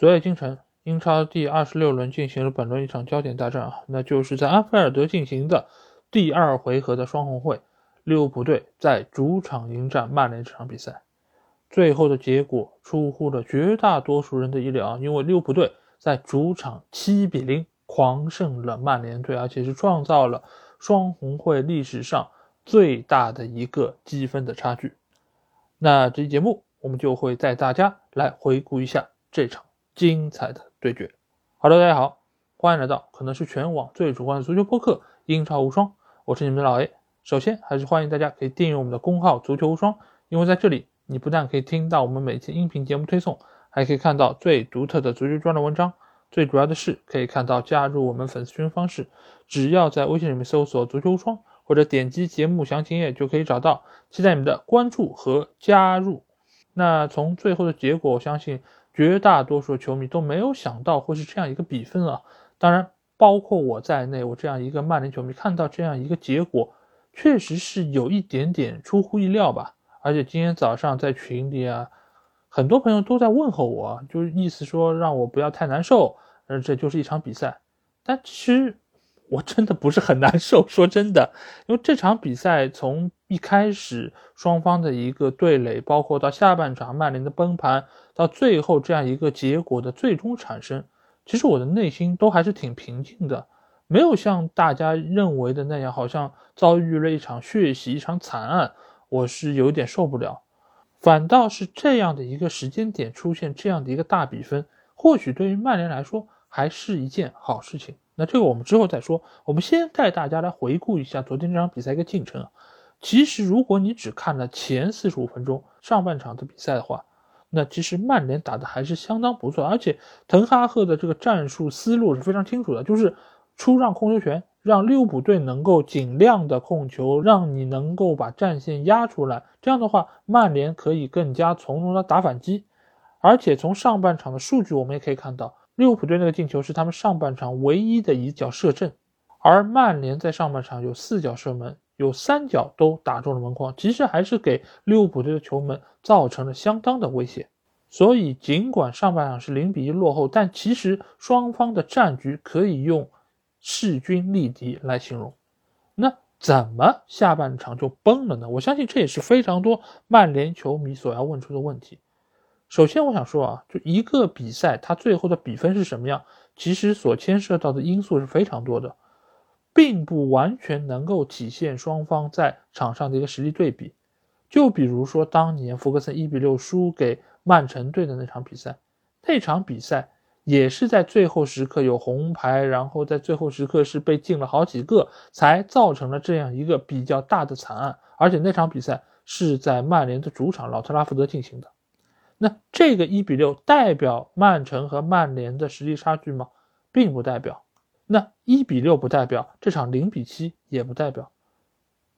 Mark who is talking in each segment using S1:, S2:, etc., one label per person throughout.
S1: 昨夜今晨，英超第二十六轮进行了本轮一场焦点大战啊，那就是在安菲尔德进行的第二回合的双红会，利物浦队在主场迎战曼联这场比赛。最后的结果出乎了绝大多数人的意料啊，因为利物浦队在主场七比零狂胜了曼联队，而且是创造了双红会历史上最大的一个积分的差距。那这期节目，我们就会带大家来回顾一下这场。精彩的对决。好的，大家好，欢迎来到可能是全网最主观的足球播客《英超无双》，我是你们的老 A。首先，还是欢迎大家可以订阅我们的公号“足球无双”，因为在这里，你不但可以听到我们每期音频节目推送，还可以看到最独特的足球专栏文章。最主要的是，可以看到加入我们粉丝群方式，只要在微信里面搜索“足球无双”，或者点击节目详情页就可以找到。期待你们的关注和加入。那从最后的结果，我相信。绝大多数球迷都没有想到会是这样一个比分啊！当然，包括我在内，我这样一个曼联球迷看到这样一个结果，确实是有一点点出乎意料吧。而且今天早上在群里啊，很多朋友都在问候我，就是意思说让我不要太难受，呃，这就是一场比赛。但其实我真的不是很难受，说真的，因为这场比赛从一开始双方的一个对垒，包括到下半场曼联的崩盘。到最后这样一个结果的最终产生，其实我的内心都还是挺平静的，没有像大家认为的那样，好像遭遇了一场血洗、一场惨案，我是有点受不了。反倒是这样的一个时间点出现这样的一个大比分，或许对于曼联来说还是一件好事情。那这个我们之后再说，我们先带大家来回顾一下昨天这场比赛一个进程啊。其实如果你只看了前四十五分钟上半场的比赛的话，那其实曼联打的还是相当不错，而且滕哈赫的这个战术思路是非常清楚的，就是出让控球权，让利物浦队能够尽量的控球，让你能够把战线压出来，这样的话，曼联可以更加从容的打反击。而且从上半场的数据我们也可以看到，利物浦队那个进球是他们上半场唯一的一脚射正，而曼联在上半场有四脚射门。有三脚都打中了门框，其实还是给利物浦队的球门造成了相当的威胁。所以，尽管上半场是零比一落后，但其实双方的战局可以用势均力敌来形容。那怎么下半场就崩了呢？我相信这也是非常多曼联球迷所要问出的问题。首先，我想说啊，就一个比赛它最后的比分是什么样，其实所牵涉到的因素是非常多的。并不完全能够体现双方在场上的一个实力对比，就比如说当年福格森一比六输给曼城队的那场比赛，那场比赛也是在最后时刻有红牌，然后在最后时刻是被进了好几个，才造成了这样一个比较大的惨案。而且那场比赛是在曼联的主场老特拉福德进行的，那这个一比六代表曼城和曼联的实力差距吗？并不代表。那一比六不代表这场零比七也不代表，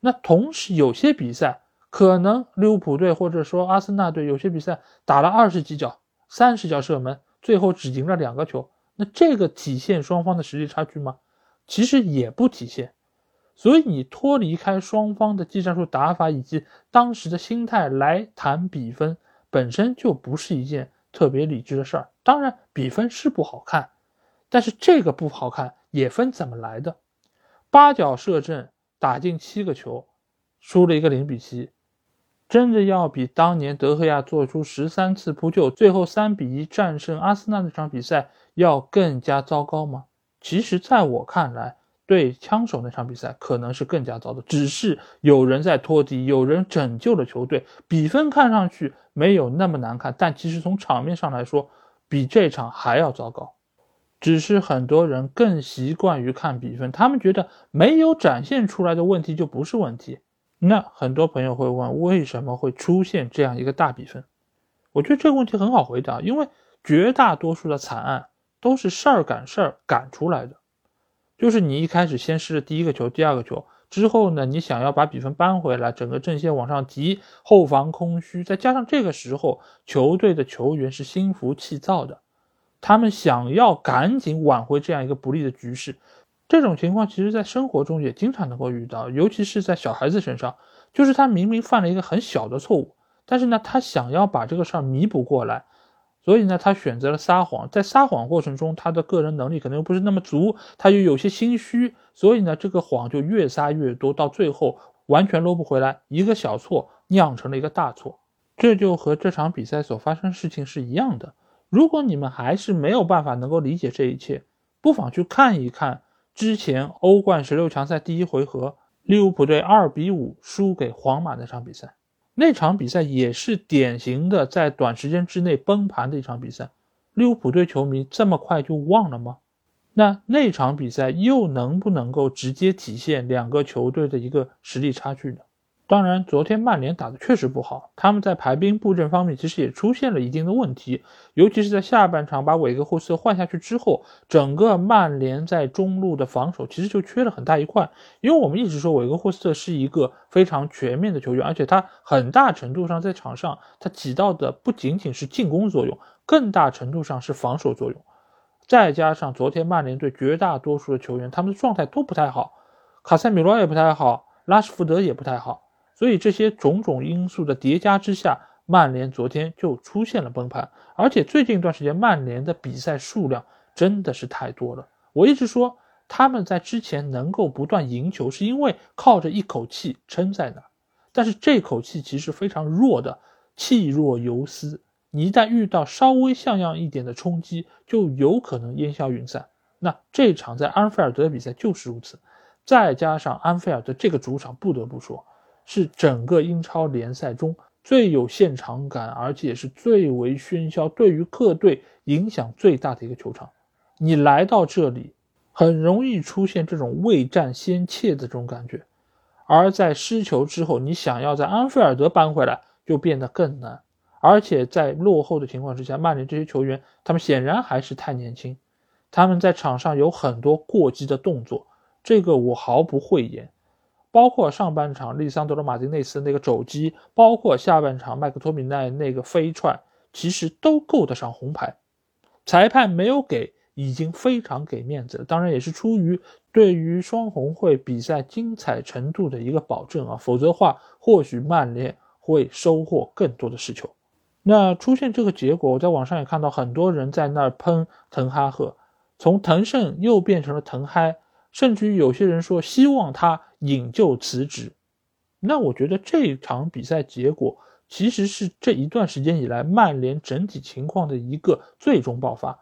S1: 那同时有些比赛可能利物浦队或者说阿森纳队有些比赛打了二十几脚、三十脚射门，最后只赢了两个球，那这个体现双方的实力差距吗？其实也不体现。所以你脱离开双方的技战术打法以及当时的心态来谈比分，本身就不是一件特别理智的事儿。当然，比分是不好看，但是这个不好看。也分怎么来的，八角射正打进七个球，输了一个零比七，真的要比当年德赫亚做出十三次扑救，最后三比一战胜阿森纳那场比赛要更加糟糕吗？其实，在我看来，对枪手那场比赛可能是更加糟的，只是有人在托底，有人拯救了球队，比分看上去没有那么难看，但其实从场面上来说，比这场还要糟糕。只是很多人更习惯于看比分，他们觉得没有展现出来的问题就不是问题。那很多朋友会问，为什么会出现这样一个大比分？我觉得这个问题很好回答，因为绝大多数的惨案都是事儿赶事儿赶出来的。就是你一开始先失了第一个球、第二个球之后呢，你想要把比分扳回来，整个阵线往上提，后防空虚，再加上这个时候球队的球员是心浮气躁的。他们想要赶紧挽回这样一个不利的局势，这种情况其实，在生活中也经常能够遇到，尤其是在小孩子身上，就是他明明犯了一个很小的错误，但是呢，他想要把这个事儿弥补过来，所以呢，他选择了撒谎。在撒谎过程中，他的个人能力可能又不是那么足，他又有些心虚，所以呢，这个谎就越撒越多，到最后完全搂不回来，一个小错酿成了一个大错。这就和这场比赛所发生事情是一样的。如果你们还是没有办法能够理解这一切，不妨去看一看之前欧冠十六强赛第一回合利物浦队二比五输给皇马那场比赛。那场比赛也是典型的在短时间之内崩盘的一场比赛。利物浦队球迷这么快就忘了吗？那那场比赛又能不能够直接体现两个球队的一个实力差距呢？当然，昨天曼联打的确实不好，他们在排兵布阵方面其实也出现了一定的问题，尤其是在下半场把韦格霍斯特换下去之后，整个曼联在中路的防守其实就缺了很大一块。因为我们一直说韦格霍斯特是一个非常全面的球员，而且他很大程度上在场上他起到的不仅仅是进攻作用，更大程度上是防守作用。再加上昨天曼联队绝大多数的球员他们的状态都不太好，卡塞米罗也不太好，拉什福德也不太好。所以这些种种因素的叠加之下，曼联昨天就出现了崩盘。而且最近一段时间，曼联的比赛数量真的是太多了。我一直说他们在之前能够不断赢球，是因为靠着一口气撑在那。但是这口气其实非常弱的，气若游丝。你一旦遇到稍微像样一点的冲击，就有可能烟消云散。那这场在安菲尔德的比赛就是如此。再加上安菲尔德这个主场，不得不说。是整个英超联赛中最有现场感，而且也是最为喧嚣，对于客队影响最大的一个球场。你来到这里，很容易出现这种未战先怯的这种感觉。而在失球之后，你想要在安菲尔德扳回来，就变得更难。而且在落后的情况之下，曼联这些球员，他们显然还是太年轻，他们在场上有很多过激的动作，这个我毫不讳言。包括上半场利桑德罗马丁内斯那个肘击，包括下半场麦克托米奈那个飞踹，其实都够得上红牌。裁判没有给，已经非常给面子了。当然也是出于对于双红会比赛精彩程度的一个保证啊，否则的话或许曼联会收获更多的失球。那出现这个结果，我在网上也看到很多人在那儿喷滕哈赫，从滕胜又变成了滕嗨。甚至于有些人说希望他引咎辞职，那我觉得这场比赛结果其实是这一段时间以来曼联整体情况的一个最终爆发。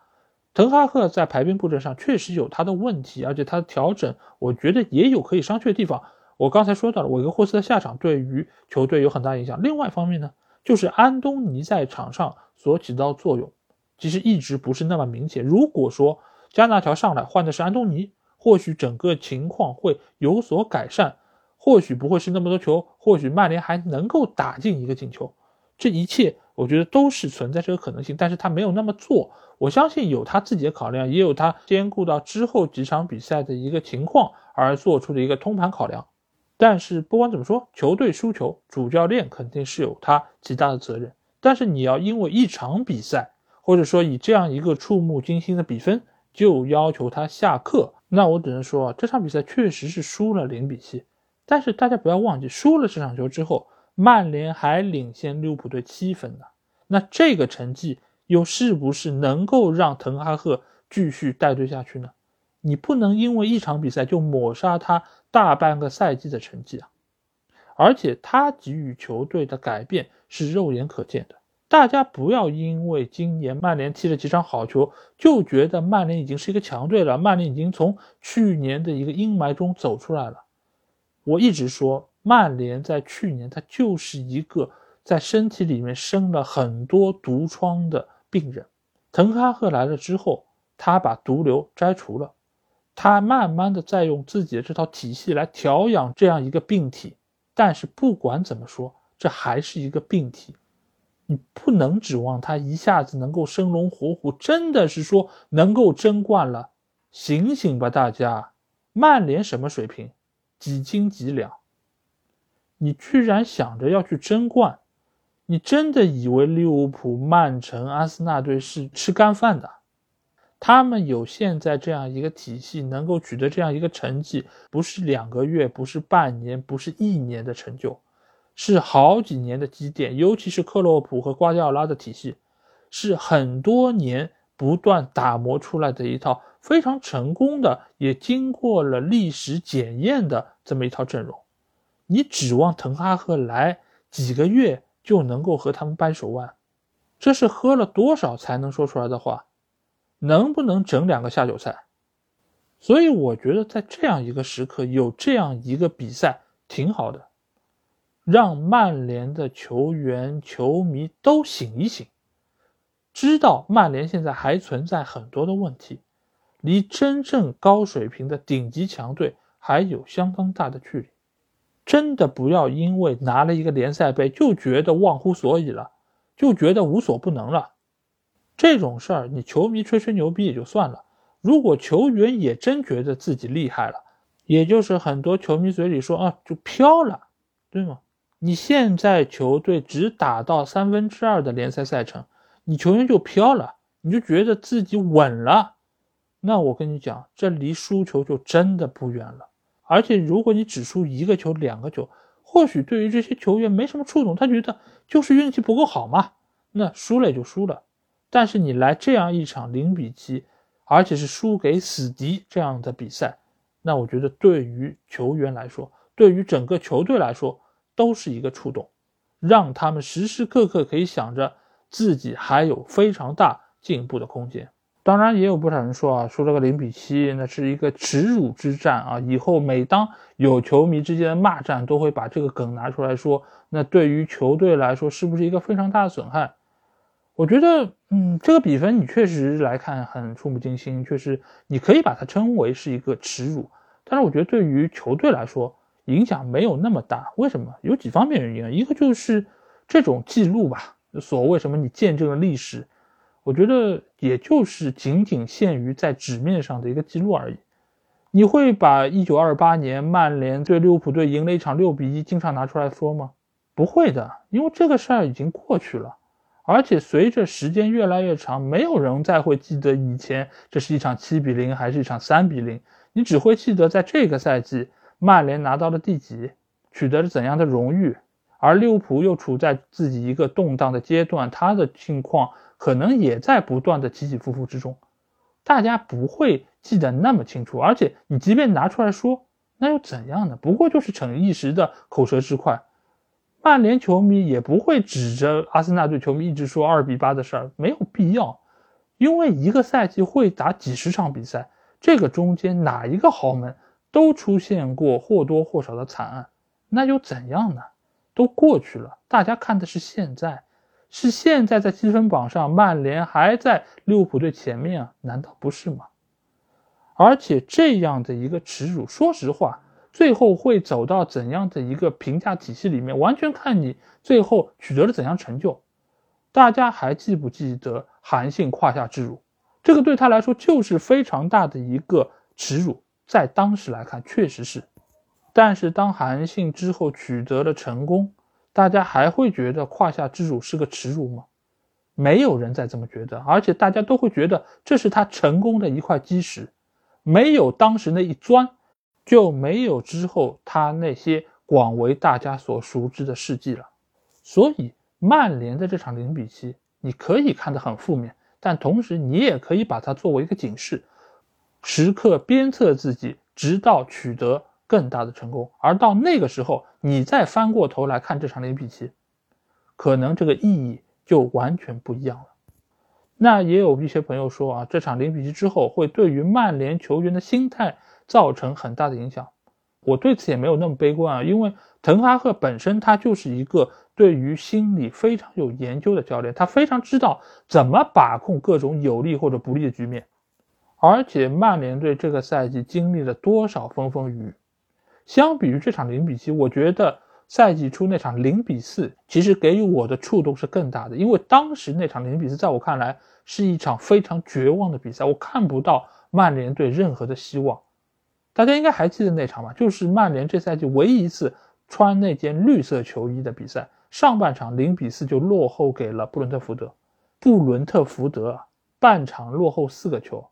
S1: 滕哈赫在排兵布阵上确实有他的问题，而且他的调整我觉得也有可以商榷的地方。我刚才说到了韦格霍斯的下场对于球队有很大影响。另外一方面呢，就是安东尼在场上所起到作用其实一直不是那么明显。如果说加纳乔上来换的是安东尼。或许整个情况会有所改善，或许不会是那么多球，或许曼联还能够打进一个进球。这一切我觉得都是存在这个可能性，但是他没有那么做。我相信有他自己的考量，也有他兼顾到之后几场比赛的一个情况而做出的一个通盘考量。但是不管怎么说，球队输球，主教练肯定是有他极大的责任。但是你要因为一场比赛，或者说以这样一个触目惊心的比分，就要求他下课。那我只能说啊，这场比赛确实是输了零比七，但是大家不要忘记，输了这场球之后，曼联还领先利物浦队七分呢。那这个成绩又是不是能够让滕哈赫继续带队下去呢？你不能因为一场比赛就抹杀他大半个赛季的成绩啊！而且他给予球队的改变是肉眼可见的。大家不要因为今年曼联踢了几场好球，就觉得曼联已经是一个强队了。曼联已经从去年的一个阴霾中走出来了。我一直说，曼联在去年他就是一个在身体里面生了很多毒疮的病人。滕哈赫来了之后，他把毒瘤摘除了，他慢慢的在用自己的这套体系来调养这样一个病体。但是不管怎么说，这还是一个病体。你不能指望他一下子能够生龙活虎，真的是说能够争冠了？醒醒吧，大家！曼联什么水平？几斤几两？你居然想着要去争冠？你真的以为利物浦、曼城、阿森纳队是吃干饭的？他们有现在这样一个体系，能够取得这样一个成绩，不是两个月，不是半年，不是一年的成就。是好几年的积淀，尤其是克洛普和瓜迪奥拉的体系，是很多年不断打磨出来的一套非常成功的，也经过了历史检验的这么一套阵容。你指望滕哈赫来几个月就能够和他们掰手腕，这是喝了多少才能说出来的话？能不能整两个下酒菜？所以我觉得在这样一个时刻有这样一个比赛挺好的，让曼联的球员、球迷都醒一醒，知道曼联现在还存在很多的问题，离真正高水平的顶级强队还有相当大的距离。真的不要因为拿了一个联赛杯就觉得忘乎所以了，就觉得无所不能了。这种事儿，你球迷吹吹牛逼也就算了，如果球员也真觉得自己厉害了，也就是很多球迷嘴里说啊，就飘了，对吗？你现在球队只打到三分之二的联赛赛程，你球员就飘了，你就觉得自己稳了，那我跟你讲，这离输球就真的不远了。而且如果你只输一个球、两个球，或许对于这些球员没什么触动，他觉得就是运气不够好嘛，那输了也就输了。但是你来这样一场零比七，而且是输给死敌这样的比赛，那我觉得对于球员来说，对于整个球队来说，都是一个触动，让他们时时刻刻可以想着自己还有非常大进步的空间。当然，也有不少人说啊，输了个零比七，那是一个耻辱之战啊！以后每当有球迷之间的骂战，都会把这个梗拿出来说，那对于球队来说，是不是一个非常大的损害？我觉得，嗯，这个比分你确实来看很触目惊心，确实你可以把它称为是一个耻辱。但是我觉得对于球队来说影响没有那么大。为什么？有几方面原因啊。一个就是这种记录吧，所谓什么你见证了历史，我觉得也就是仅仅限于在纸面上的一个记录而已。你会把一九二八年曼联对利物浦队赢了一场六比一经常拿出来说吗？不会的，因为这个事儿已经过去了。而且随着时间越来越长，没有人再会记得以前这是一场七比零还是一场三比零，你只会记得在这个赛季曼联拿到了第几，取得了怎样的荣誉，而利物浦又处在自己一个动荡的阶段，他的境况可能也在不断的起起伏伏之中，大家不会记得那么清楚。而且你即便拿出来说，那又怎样呢？不过就是逞一时的口舌之快。曼联球迷也不会指着阿森纳队球迷一直说二比八的事儿，没有必要，因为一个赛季会打几十场比赛，这个中间哪一个豪门都出现过或多或少的惨案，那又怎样呢？都过去了，大家看的是现在，是现在在积分榜上曼联还在利物浦队前面啊，难道不是吗？而且这样的一个耻辱，说实话。最后会走到怎样的一个评价体系里面，完全看你最后取得了怎样成就。大家还记不记得韩信胯下之辱？这个对他来说就是非常大的一个耻辱，在当时来看确实是。但是当韩信之后取得了成功，大家还会觉得胯下之辱是个耻辱吗？没有人再这么觉得，而且大家都会觉得这是他成功的一块基石。没有当时那一砖。就没有之后他那些广为大家所熟知的事迹了。所以曼联的这场零比七，你可以看得很负面，但同时你也可以把它作为一个警示，时刻鞭策自己，直到取得更大的成功。而到那个时候，你再翻过头来看这场零比七，可能这个意义就完全不一样了。那也有一些朋友说啊，这场零比七之后会对于曼联球员的心态。造成很大的影响，我对此也没有那么悲观啊，因为滕哈赫本身他就是一个对于心理非常有研究的教练，他非常知道怎么把控各种有利或者不利的局面。而且曼联队这个赛季经历了多少风风雨雨，相比于这场零比七，我觉得赛季初那场零比四其实给予我的触动是更大的，因为当时那场零比四在我看来是一场非常绝望的比赛，我看不到曼联队任何的希望。大家应该还记得那场吧？就是曼联这赛季唯一一次穿那件绿色球衣的比赛，上半场零比四就落后给了布伦特福德，布伦特福德半场落后四个球，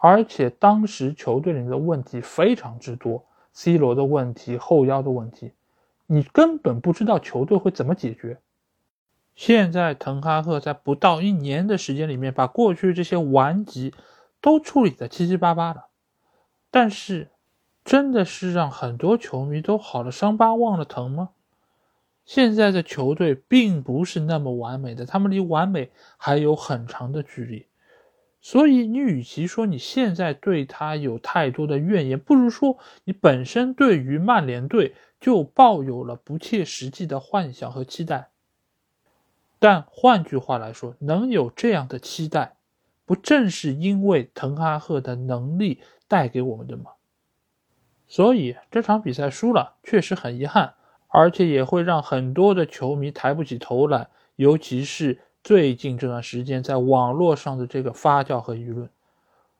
S1: 而且当时球队里的问题非常之多，C 罗的问题、后腰的问题，你根本不知道球队会怎么解决。现在滕哈赫在不到一年的时间里面，把过去这些顽疾都处理的七七八八了，但是真的是让很多球迷都好了伤疤忘了疼吗？现在的球队并不是那么完美的，他们离完美还有很长的距离。所以，你与其说你现在对他有太多的怨言，不如说你本身对于曼联队就抱有了不切实际的幻想和期待。但换句话来说，能有这样的期待，不正是因为滕哈赫的能力带给我们的吗？所以这场比赛输了，确实很遗憾，而且也会让很多的球迷抬不起头来，尤其是。最近这段时间，在网络上的这个发酵和舆论，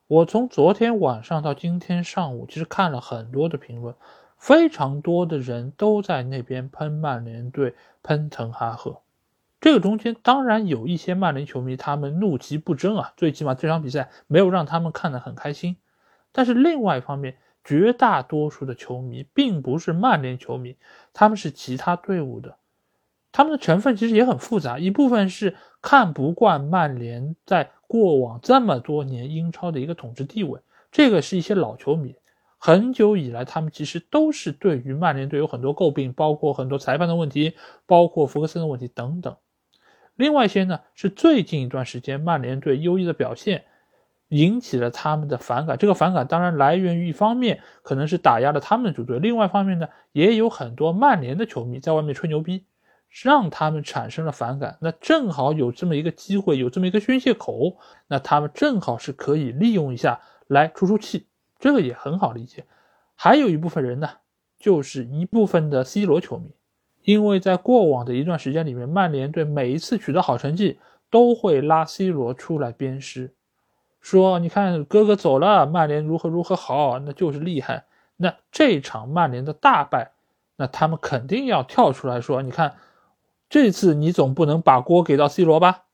S1: 我从昨天晚上到今天上午，其实看了很多的评论，非常多的人都在那边喷曼联队、喷滕哈赫。这个中间当然有一些曼联球迷，他们怒其不争啊，最起码这场比赛没有让他们看得很开心。但是另外一方面，绝大多数的球迷并不是曼联球迷，他们是其他队伍的。他们的成分其实也很复杂，一部分是看不惯曼联在过往这么多年英超的一个统治地位，这个是一些老球迷，很久以来他们其实都是对于曼联队有很多诟病，包括很多裁判的问题，包括福格森的问题等等。另外一些呢，是最近一段时间曼联队优异的表现引起了他们的反感，这个反感当然来源于一方面可能是打压了他们的主队，另外一方面呢，也有很多曼联的球迷在外面吹牛逼。让他们产生了反感，那正好有这么一个机会，有这么一个宣泄口，那他们正好是可以利用一下来出出气，这个也很好理解。还有一部分人呢，就是一部分的 C 罗球迷，因为在过往的一段时间里面，曼联队每一次取得好成绩，都会拉 C 罗出来鞭尸，说你看哥哥走了，曼联如何如何好，那就是厉害。那这场曼联的大败，那他们肯定要跳出来说，你看。这次你总不能把锅给到 C 罗吧？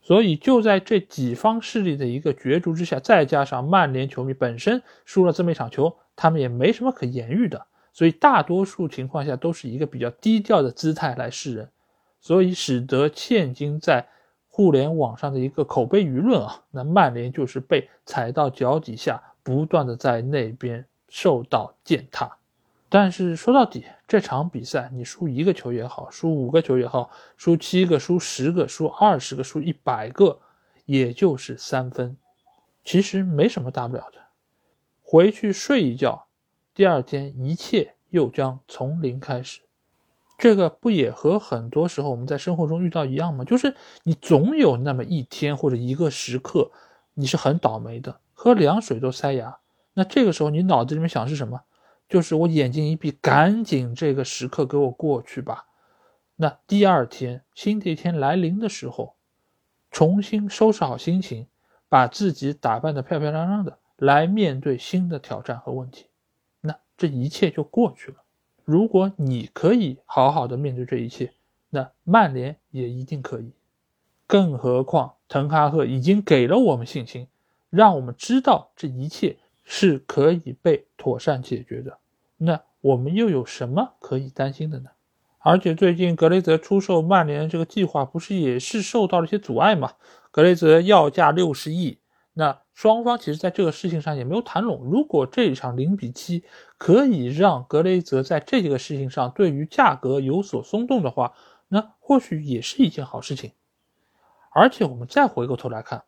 S1: 所以就在这几方势力的一个角逐之下，再加上曼联球迷本身输了这么一场球，他们也没什么可言喻的，所以大多数情况下都是一个比较低调的姿态来示人，所以使得现今在互联网上的一个口碑舆论啊，那曼联就是被踩到脚底下，不断的在那边受到践踏。但是说到底，这场比赛你输一个球也好，输五个球也好，输七个、输十个、输二十个、输一百个，也就是三分，其实没什么大不了的。回去睡一觉，第二天一切又将从零开始。这个不也和很多时候我们在生活中遇到一样吗？就是你总有那么一天或者一个时刻，你是很倒霉的，喝凉水都塞牙。那这个时候你脑子里面想是什么？就是我眼睛一闭，赶紧这个时刻给我过去吧。那第二天新的一天来临的时候，重新收拾好心情，把自己打扮的漂漂亮亮的，来面对新的挑战和问题。那这一切就过去了。如果你可以好好的面对这一切，那曼联也一定可以。更何况滕哈赫已经给了我们信心，让我们知道这一切。是可以被妥善解决的，那我们又有什么可以担心的呢？而且最近格雷泽出售曼联这个计划不是也是受到了一些阻碍嘛？格雷泽要价六十亿，那双方其实在这个事情上也没有谈拢。如果这一场零比七可以让格雷泽在这个事情上对于价格有所松动的话，那或许也是一件好事情。而且我们再回过头来看，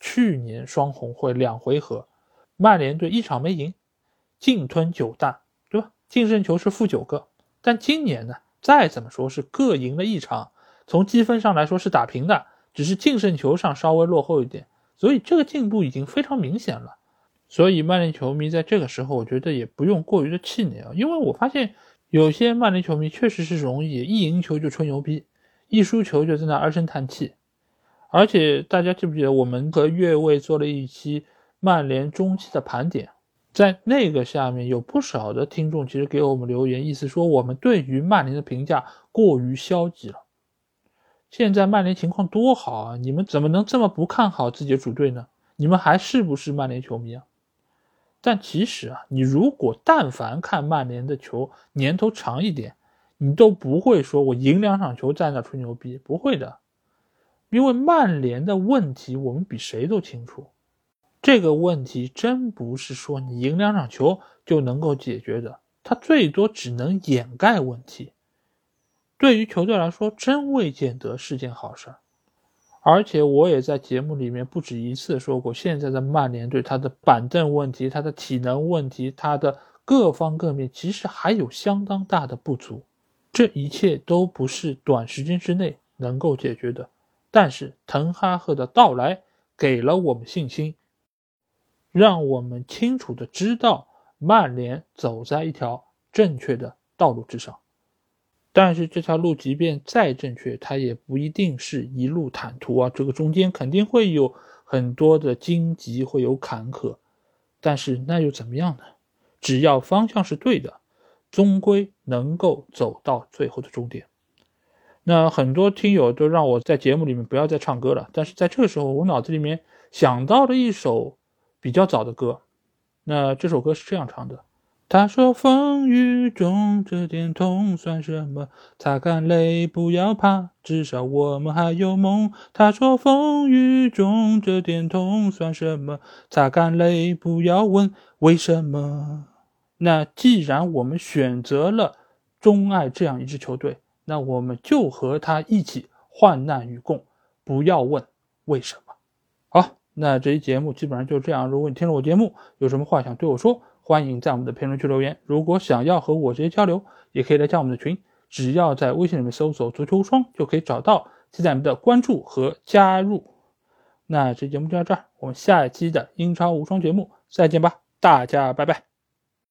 S1: 去年双红会两回合。曼联队一场没赢，净吞九蛋，净胜球是负九个。但今年呢，再怎么说是各赢了一场，从积分上来说是打平的，只是净胜球上稍微落后一点。所以这个进步已经非常明显了。所以曼联球迷在这个时候，我觉得也不用过于的气馁啊，因为我发现有些曼联球迷确实是容易一赢球就吹牛逼，一输球就在那唉声叹气。而且大家记不记得我们和越位做了一期？曼联中期的盘点，在那个下面有不少的听众其实给我们留言，意思说我们对于曼联的评价过于消极了。现在曼联情况多好啊，你们怎么能这么不看好自己的主队呢？你们还是不是曼联球迷啊？但其实啊，你如果但凡看曼联的球年头长一点，你都不会说我赢两场球在那吹牛逼，不会的。因为曼联的问题我们比谁都清楚。这个问题真不是说你赢两场球就能够解决的，它最多只能掩盖问题。对于球队来说，真未见得是件好事儿。而且我也在节目里面不止一次说过，现在的曼联队，他的板凳问题、他的体能问题、他的各方各面，其实还有相当大的不足。这一切都不是短时间之内能够解决的。但是滕哈赫的到来给了我们信心，让我们清楚的知道曼联走在一条正确的道路之上。但是这条路即便再正确，它也不一定是一路坦途啊！这个中间肯定会有很多的荆棘，会有坎坷。但是那又怎么样呢？只要方向是对的，终归能够走到最后的终点。那很多听友都让我在节目里面不要再唱歌了，但是在这个时候，我脑子里面想到了一首比较早的歌。那这首歌是这样唱的。他说：“风雨中这点痛算什么？擦干泪，不要怕，至少我们还有梦。”他说：“风雨中这点痛算什么？擦干泪，不要问为什么。”那既然我们选择了钟爱这样一支球队，那我们就和他一起患难与共，不要问为什么。那这期节目基本上就这样。如果你听了我节目，有什么话想对我说？欢迎在我们的评论区留言。如果想要和我直接交流，也可以来加我们的群，只要在微信里面搜索“足球无双”就可以找到，期待你们的关注和加入。那这节目就到这儿，我们下一期的英超无双节目再见吧，大家拜拜。